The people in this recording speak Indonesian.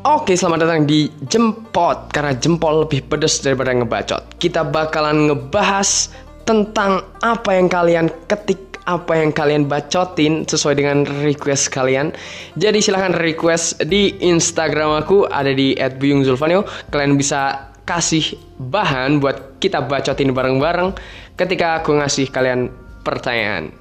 Oke, selamat datang di Jempot Karena jempol lebih pedes daripada ngebacot. Kita bakalan ngebahas tentang apa yang kalian ketik apa yang kalian bacotin sesuai dengan request kalian. Jadi silahkan request di Instagram aku ada di @buyungzulfanio. Kalian bisa kasih bahan buat kita bacotin bareng-bareng ketika aku ngasih kalian pertanyaan.